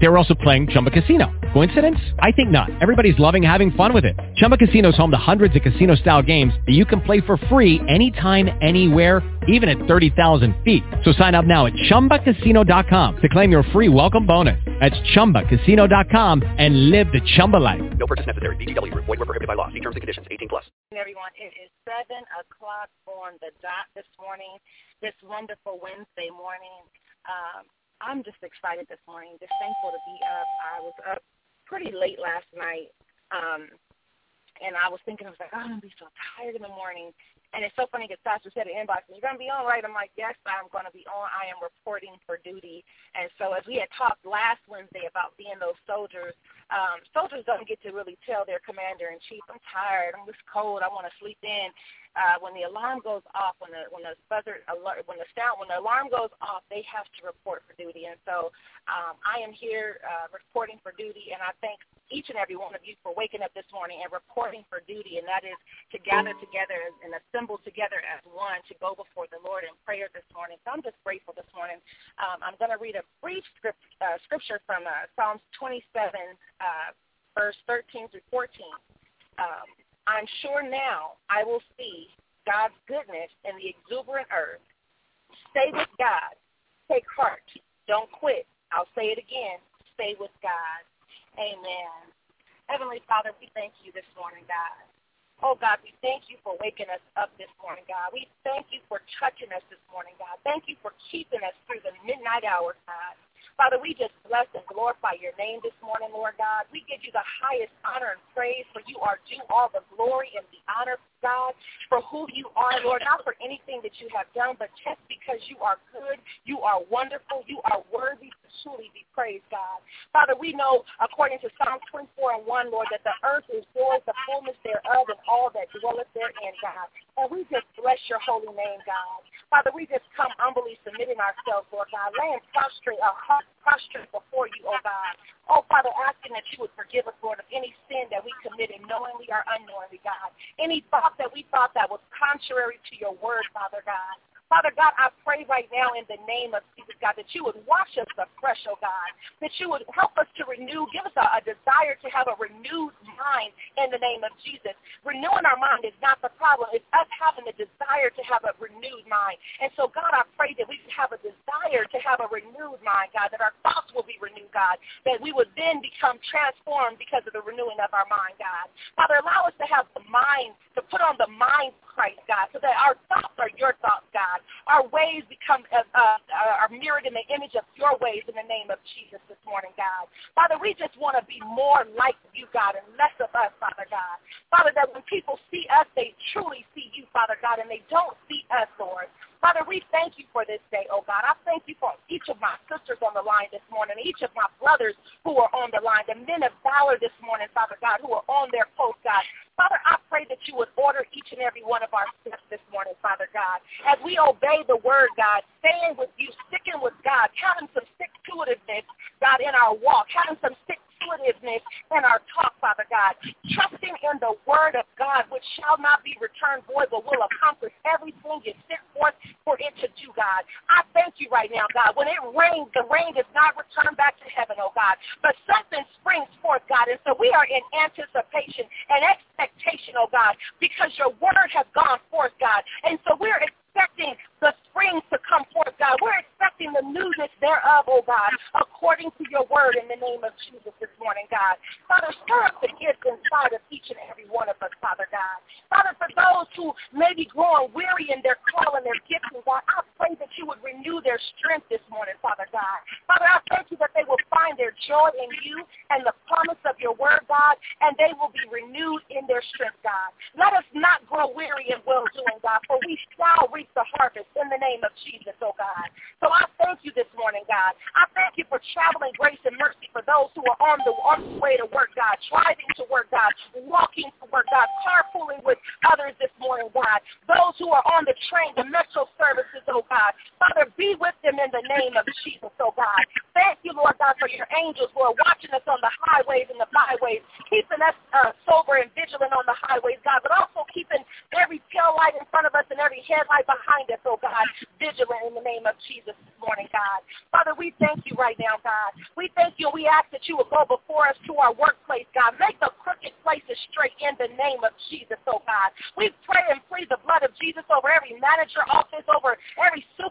They were also playing Chumba Casino. Coincidence? I think not. Everybody's loving having fun with it. Chumba Casino is home to hundreds of casino-style games that you can play for free anytime, anywhere, even at 30,000 feet. So sign up now at ChumbaCasino.com to claim your free welcome bonus. That's ChumbaCasino.com and live the Chumba life. No purchase necessary. VGW. Void were prohibited by law. See terms and conditions. 18 plus. Everyone, it is 7 o'clock on the dot this morning, this wonderful Wednesday morning. Um, I'm just excited this morning, just thankful to be up. I was up pretty late last night. Um, and I was thinking, I was like, oh, I'm going to be so tired in the morning. And it's so funny because Pastor said in inbox, you're going to be on, right? I'm like, yes, I'm going to be on. I am reporting for duty. And so as we had talked last Wednesday about being those soldiers, um, soldiers don't get to really tell their commander-in-chief, I'm tired, I'm just cold, I want to sleep in uh, when the alarm goes off, when the when the buzzer alert, when the sound, when the alarm goes off, they have to report for duty. And so um, I am here uh, reporting for duty, and I thank each and every one of you for waking up this morning and reporting for duty, and that is to gather together and assemble together as one to go before the Lord in prayer this morning. So I'm just grateful this morning. Um, I'm going to read a brief script, uh, scripture from uh, Psalms 27, uh, verse 13 through 14. Um, I'm sure now I will see God's goodness in the exuberant earth. Stay with God. Take heart. Don't quit. I'll say it again. Stay with God. Amen. Heavenly Father, we thank you this morning, God. Oh, God, we thank you for waking us up this morning, God. We thank you for touching us this morning, God. Thank you for keeping us through the midnight hour, God. Father, we just bless and glorify your name this morning, Lord God. We give you the highest honor and praise for you are due all the glory and the honor, God, for who you are, Lord, not for anything that you have done, but just because you are good, you are wonderful, you are worthy to truly be praised, God. Father, we know, according to Psalm 24 and 1, Lord, that the earth is yours, the fullness thereof, and all that dwelleth therein, God. And we just bless your holy name, God. Father, we just come humbly submitting ourselves, Lord God, laying prostrate our hearts prostrate before you, oh God. Oh, Father, asking that you would forgive us, Lord, of any sin that we committed knowingly or unknowingly, God. Any thought that we thought that was contrary to your word, Father God. Father God, I pray right now in the name of Jesus, God, that you would wash us afresh, oh God, that you would help us to renew, give us a, a desire to have a renewed mind in the name of Jesus. Renewing our mind is not the problem. It's us having the desire to have a renewed mind. And so, God, I pray that we have a desire to have a renewed mind, God, that our thoughts will be renewed, God, that we would then become transformed because of the renewing of our mind, God. Father, allow us to have the mind, to put on the mind of Christ, God, so that our thoughts are your thoughts, God. Our ways become uh, uh, are mirrored in the image of your ways in the name of Jesus this morning, God. Father, we just want to be more like you, God, and less of us, Father God. Father, that when people see us, they truly see you, Father God, and they don't see us, Lord. Father, we thank you for this day, oh God. I thank you for each of my sisters on the line this morning, each of my brothers who are on the line, the men of valor this morning, Father God, who are on their post, God. Father, I pray that you would order each and every one of our steps this morning, Father God. As we obey the word, God, staying with you, sticking with God, having some stick-to-itiveness, God, in our walk, having some stick intuitiveness in our talk, Father God. Trusting in the word of God, which shall not be returned void, but will accomplish everything you sent forth for it to do, God. I thank you right now, God. When it rains, the rain does not return back to heaven, oh God, but something springs forth, God. And so we are in anticipation and expectation, oh God, because your word has gone forth, God. And so we're expecting the springs to come forth, God. We're the newness thereof, oh God, according to your word in the name of Jesus this morning, God. Father, stir up the gifts inside of each and every one of us, Father God. Father, for those who may be growing weary in their call and their gifting, God, I pray that you would renew their strength this morning, Father God. Father, I thank you that they will find their joy in you and the promise of your word, God, and they will be renewed in their strength, God. Let us not grow weary in well-doing, God, for we shall reap the harvest in the name of Jesus, oh God. So I thank you this morning, God. I thank you for traveling grace and mercy for those who are on the, on the way to work, God, driving to work, God, walking to work, God, carpooling with others this morning, God. Those who are on the train, the metro services, oh God. Father, be with them in the name of Jesus, oh God. Thank you, Lord God, for your angels who are watching us on the highways and the byways, keeping us uh, sober and vigilant on the highways, God, but also keeping every tail light in front of us and every headlight behind us, oh God, vigilant in the name of Jesus this morning, God. Father, we thank you right now, God. We thank you we ask that you will go before us to our workplace, God. Make the crooked places straight in the name of Jesus, oh God. We pray and plead the blood of Jesus over every manager office, over every the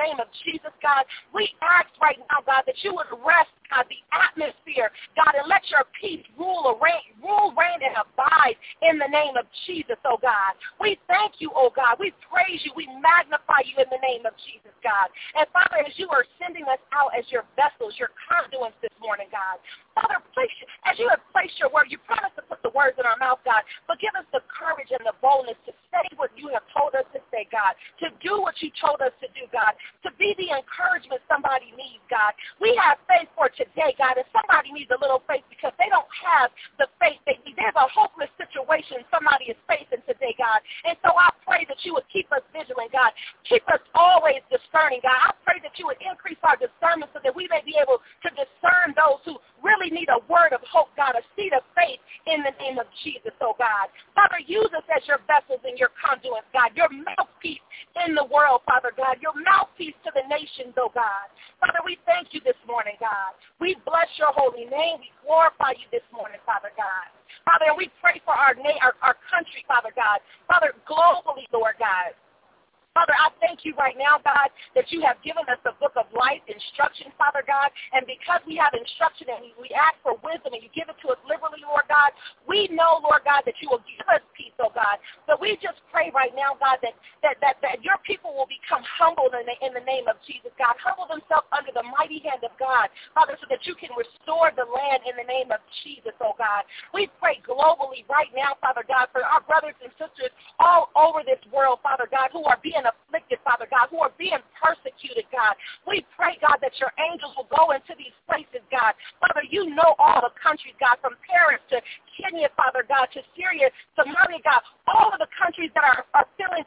name of Jesus, God. We ask right now, God, that you would rest, God, the atmosphere, God, and let your peace rule, reign, rule, reign, and abide in the name of Jesus, oh God. We thank you, oh God. We praise you. We magnify you in the name of Jesus, God. And Father, as you are sending us out as your vessels, your conduits this morning, God, Father, place, as you have placed your word, you promised to put the words in our mouth, God, but give us the courage and the boldness to say what you have told us to say, God, to do what you told us to do, God, to be the encouragement somebody needs, God. We have faith for today, God, and somebody needs a little faith because they don't have the faith they need. There's a hopeless situation somebody is facing today, God. And so I pray that you would keep us vigilant, God. Keep us always discerning, God. I pray that you would increase our discernment so that we may be able to discern those who really need a word of hope, God, a seed of faith in the name of Jesus, oh God. Father, use us as your vessels and your conduits, God, your mouthpiece in the world, Father God, your mouthpiece to the nations, oh God. Father, we thank you this morning, God. We bless your holy name. We glorify you this morning, Father God. Father, we pray for our, na- our, our country, Father God. Father, globally, Lord God. Father, I thank you right now, God, that you have given us the book of life, instruction, Father God. And because we have instruction and we ask for wisdom and you give it to us liberally, Lord God, we know, Lord God, that you will give us peace, oh God. So we just pray right now, God, that, that, that, that your people will become humbled in the, in the name of Jesus, God. Humble themselves under the mighty hand of God, Father, so that you can restore the land in the name of Jesus, oh God. We pray globally right now, Father God, for our brothers and sisters all over this world, Father God, who are being being afflicted, Father God, who are being persecuted, God. We pray, God, that your angels will go into these places, God. Father, you know all the countries, God, from Paris to Kenya, Father God, to Syria, Somalia, God, all of the countries that are, are feeling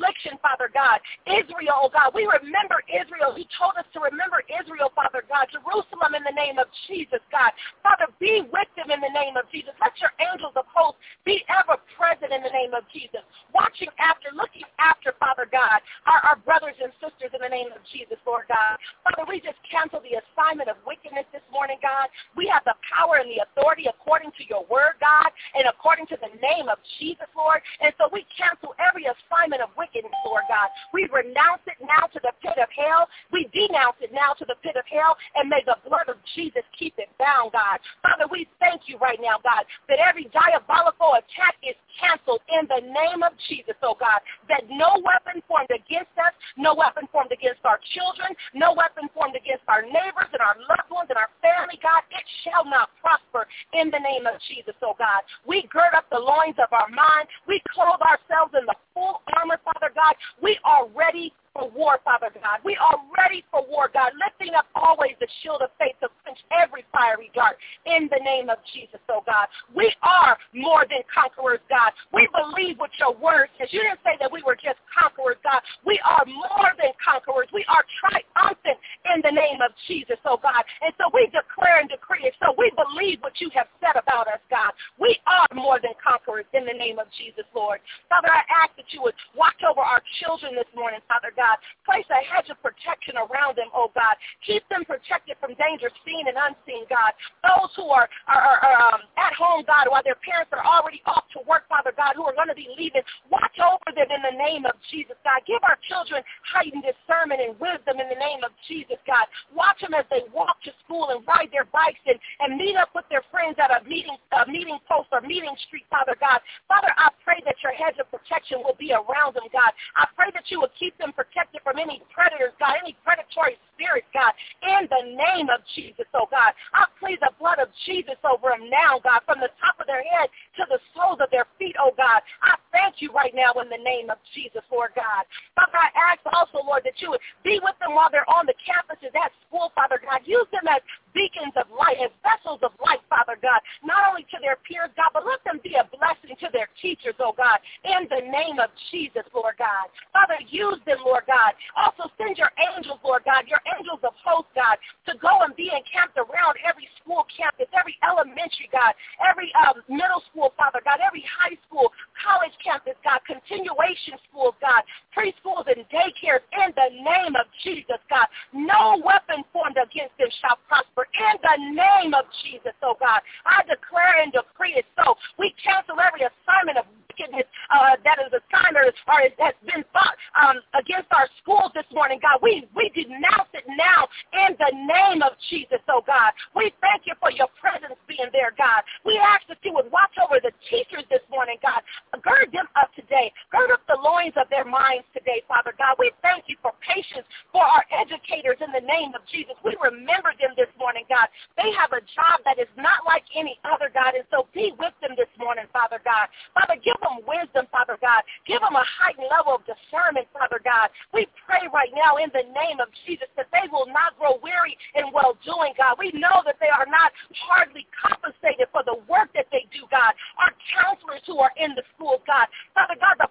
affliction, Father God. Israel, oh God, we remember Israel. You told us to remember Israel, Father God. Jerusalem in the name of Jesus, God. Father, be with them in the name of Jesus. Let your angels of hosts be ever present in the name of Jesus. Watching after, looking after, Father God, our, our brothers and sisters in the name of Jesus, Lord God. Father, we just cancel the assignment of wickedness this morning, God. We have the power and the authority according to your word, God, and according to the name of Jesus, Lord. And so we cancel every assignment of wickedness, Lord God. We renounce it now to the pit of hell. We denounce it now to the pit of hell, and may the blood of Jesus keep it bound, God. Father, we thank you right now, God, that every diabolical attack is canceled in the name of Jesus, oh God, that no weapon formed against us, no weapon formed against our children, no weapon formed against our neighbors and our loved ones and our family, God, it shall not prosper in the name of Jesus, oh God. We gird up the loins of our mind. We clothe ourselves in the full armor, Father God. We are ready for war, Father God. We are ready for war, God, lifting up always the shield of faith to quench every fiery dart in the name of Jesus, oh God. We are more than conquerors, God. We believe what your word says. You didn't say that we were just conquerors, God. We are more than conquerors. We are triumphant in the name of Jesus, oh God. And so we declare and decree it. So we believe what you have said about us, God. We are more than conquerors in the name of Jesus, Lord. Father, I ask that you would watch over our children this morning, Father God. Place a hedge of protection around them, oh God. Keep them protected from danger seen and unseen, God. Those who are, are, are, are um, at home, God, while their parents are already off to work, Father God, who are going to be leaving, watch over them in the name of Jesus, God. Give our children heightened discernment and wisdom in the name of Jesus, God. Watch them as they walk to school and ride their bikes and, and meet up with their friends at a meeting, a meeting post or meeting street, Father God. Father, I pray that your hedge of protection will be around them, God. I pray that you will keep them protected protected from any predators, God, any predatory spirits, God, in the name of Jesus, oh God. I plead the blood of Jesus over them now, God, from the top of their head to the soles of their feet, oh God. I thank you right now in the name of Jesus, Lord God. Father, I ask also, Lord, that you would be with them while they're on the campuses at school, Father God. Use them as beacons of light, as vessels of light, Father God, not only to their peers, God, but let them be a blessing to their teachers, oh God, in the name of Jesus, Lord God. Father, use them, Lord God. Also send your angels, Lord God, your angels of hope, God, to go and be encamped around every school campus, every elementary, God, every um, middle school, Father God, every high school, college campus, God, continuation schools, God, preschools and daycares, in the name of Jesus, God. No weapon formed against them shall prosper in the name of Jesus, oh God. I declare and decree it so. We cancel every assignment of wickedness uh, that is assigned or has been fought um, against our schools this morning, God. We, we denounce it now in the name of Jesus, oh God. We thank you for your presence being there, God. We ask that you would watch over the teachers this morning, God. Gird them up today. Gird up loins of their minds today, Father God. We thank you for patience for our educators in the name of Jesus. We remember them this morning, God. They have a job that is not like any other, God, and so be with them this morning, Father God. Father, give them wisdom, Father God. Give them a heightened level of discernment, Father God. We pray right now in the name of Jesus that they will not grow weary in well-doing, God. We know that they are not hardly compensated for the work that they do, God. Our counselors who are in the schools, God. Father God, the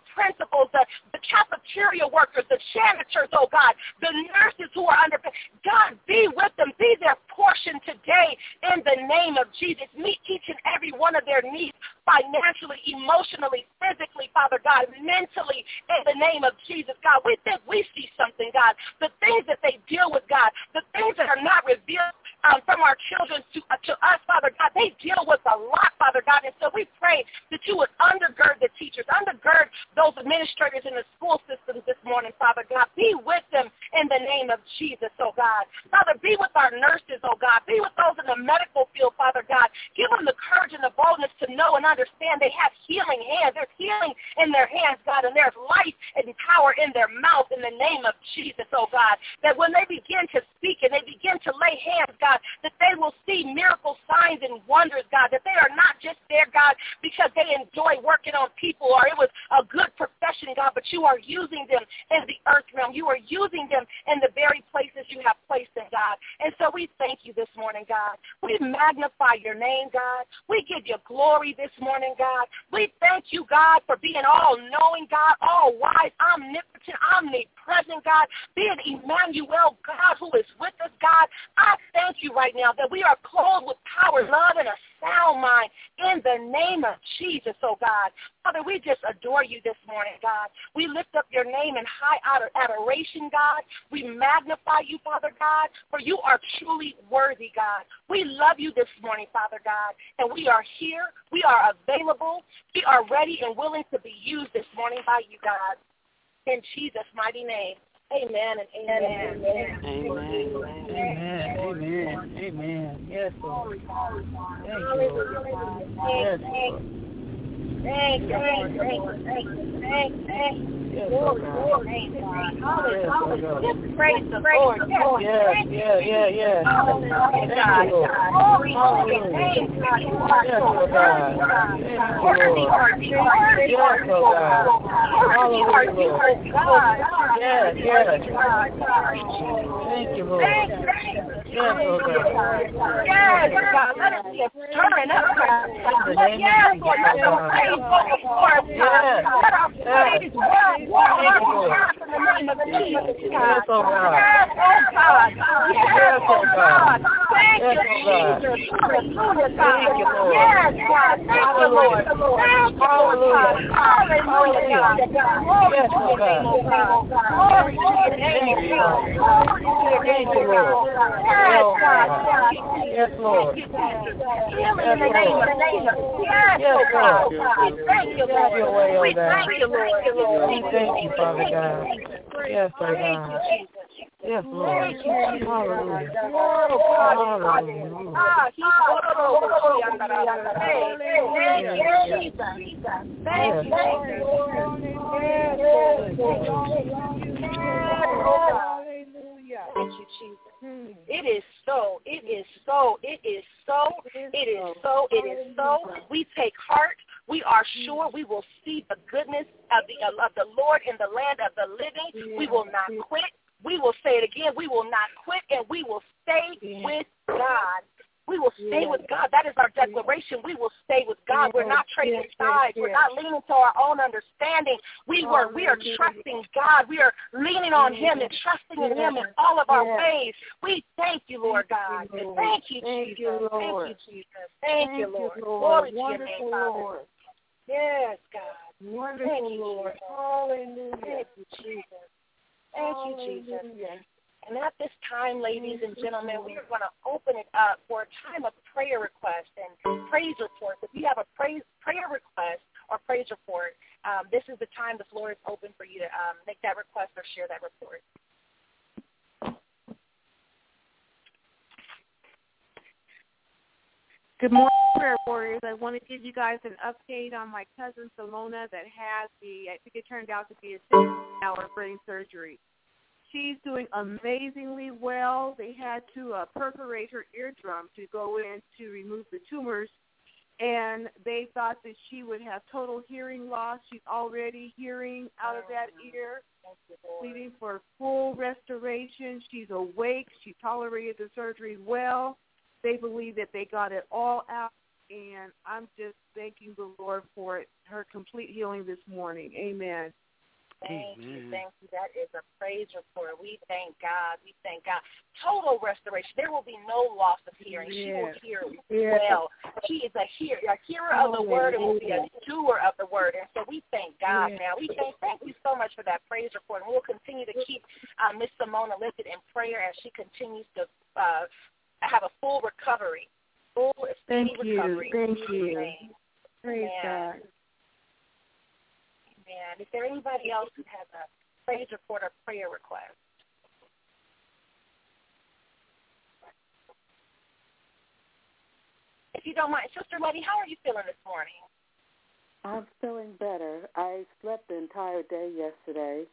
principals, the, the cafeteria workers, the janitors, oh God, the nurses who are under, God, be with them. Be their today in the name of Jesus. Meet each and every one of their needs financially, emotionally, physically, Father God, mentally, in the name of Jesus, God. We think we see something, God. The things that they deal with, God, the things that are not revealed um, from our children to, uh, to us, Father God, they deal with a lot, Father God. And so we pray that you would undergird the teachers, undergird those administrators in the school systems this morning, Father God. Be with them in the name of Jesus, oh God. Father, be with our nurses, oh God. Be with those in the medical field, Father God. Give them the courage and the boldness to know and understand they have healing hands. There's healing in their hands, God, and there's life and power in their mouth in the name of Jesus, oh God. That when they begin to speak and they begin to lay hands, God, that they will see miracle signs and wonders, God, that they are not just there, God, because they enjoy working on people or it was a good profession, God, but you are using them in the earth realm. You are using them in the very places you have placed them, God. And so we thank you this morning, God. We magnify your name, God. We give you glory this morning, God. We thank you, God, for being all-knowing, God, all-wise, omnipotent, omnipresent, God, being Emmanuel, God, who is with us, God. I thank you right now that we are clothed with power, love, and a sound mind in the name of Jesus, oh God. Father, we just adore you this morning, God. We lift up your name in high adoration, God. We magnify you, Father God, for you are truly worthy, God. We love you this morning, Father God, and we are here. We are available. We are ready and willing to be used this morning by you, God. In Jesus' mighty name. Amen and amen. Amen. Amen. Amen. Amen. Amen. Yes, Lord. Thank you. Yes, Lord. Thank you, thank you, thank you, thank you, thank you, thank you. Glory, glory, Hallelujah. Just praise the Lord. Yes, yeah, yeah, yeah. Hallelujah, God. Glory to your name, God. You are so worthy, God. Worthy are you, worthy are you, God. Worthy are you, God. Yes, yes. Thank you, Lord. Thank. Yes, Lord God. Yes, oh God. Let us be stirring up, God. Yes, Lord. Let them praise before us, God. Let our of Jesus, God. Yes, oh God. Yes, oh God. Yes, oh. Thank you, Jesus. Hallelujah, God. Thank you, Lord. Yes, God. Thank you, Lord. Thank you, Lord, God. Hallelujah, God. Glory to oh your name, oh God. Glory to your name, oh God. Glory to your name, Thank you, oh God. Lord. Yes, God. Yes, Lord. Thank you, Jesus. Healing in the name of Jesus. Yes, Yes, oh God. Lord. We thank you, Have your way, Lord. oh We thank you, Lord. We thank you, Father God. Yes, oh you, God. Jesus. Yes, Lord. Thank you, Jesus. Hallelujah. Oh, God. Hallelujah. Ah, he- Hey, Thank you, Jesus. Thank you, Jesus. Thank you, Jesus. It is so. It is so. It is so. It is so. It is so. We take heart. We are sure we will see the goodness of the of the Lord in the land of the living. We will not quit. We will say it again. We will not quit, and we will stay with God. We will stay with God. That is our declaration. We will stay with God. We're not trading sides. We're not leaning to our own understanding. We oh, were we are trusting God. We are leaning on Him and trusting in Him in all of our ways. We thank you, Lord God. Thank you, Jesus. Thank you, Jesus. Thank you, Lord. Glory to your name, Father. Yes, God. Wonderful, Lord. Hallelujah. Thank you, Jesus. Thank you, Jesus. And at this time, ladies and gentlemen, we are going to open it up for a time of prayer request and praise reports. If you have a praise prayer request or praise report, um, this is the time the floor is open for you to um, make that request or share that report. Good morning, prayer warriors. I want to give you guys an update on my cousin Salona that has the, I think it turned out to be a six-hour brain surgery. She's doing amazingly well. They had to uh, perforate her eardrum to go in to remove the tumors, and they thought that she would have total hearing loss. She's already hearing out of that ear, pleading for full restoration. She's awake. She tolerated the surgery well. They believe that they got it all out, and I'm just thanking the Lord for it, her complete healing this morning. Amen. Thank you, thank you. That is a praise report. We thank God. We thank God. Total restoration. There will be no loss of hearing. She will hear well. She is a hearer, a hearer of the word, and will be a doer of the word. And so we thank God now. We thank thank you so much for that praise report. And we'll continue to keep uh, Miss Simona lifted in prayer as she continues to uh, have a full recovery, full Thank you. recovery. Thank you. Amen. Praise Amen. God. Amen. Is there anybody else who has a praise report or prayer request? If you don't mind, Sister Letty, how are you feeling this morning? I'm feeling better. I slept the entire day yesterday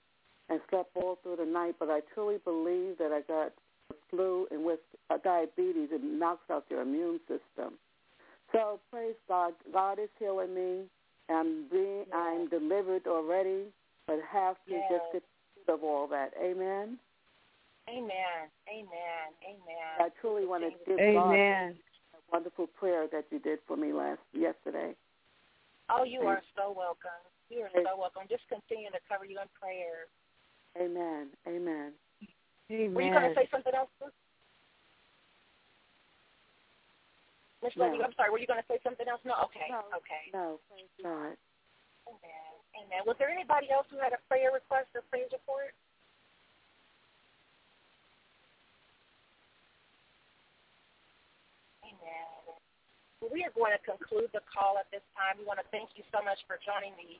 and slept all through the night, but I truly believe that I got the flu and with uh, diabetes, it knocks out your immune system. So praise God. God is healing me. I'm being, I'm delivered already, but have to Yes. just get rid of all that. Amen. Amen. Amen. Amen. I truly want to give God a wonderful prayer that you did for me last yesterday. Oh, you are so welcome. You are so welcome. Just continue to cover you in prayer. Amen. Amen. Were you going to say something else? Miss No. I'm sorry. Were you going to say something else? No. Okay. No. Okay. No, God. Amen. Amen. Was there anybody else who had a prayer request or praise report? Amen. Well, we are going to conclude the call at this time. We want to thank you so much for joining the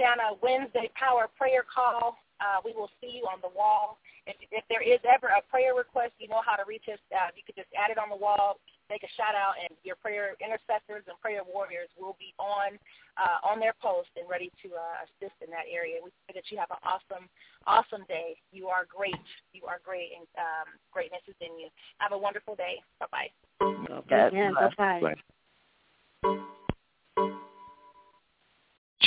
SANA Wednesday Power Prayer Call. Uh, we will see you on the wall. If, if there is ever a prayer request, you know how to reach us. Uh, you could just add it on the wall, make a shout out, and your prayer intercessors and prayer warriors will be on uh, on their post and ready to uh, assist in that area. We pray that you have an awesome, awesome day. You are great. You are great, and um, greatness is in you. Have a wonderful day. Bye bye. Amen. Bye-bye.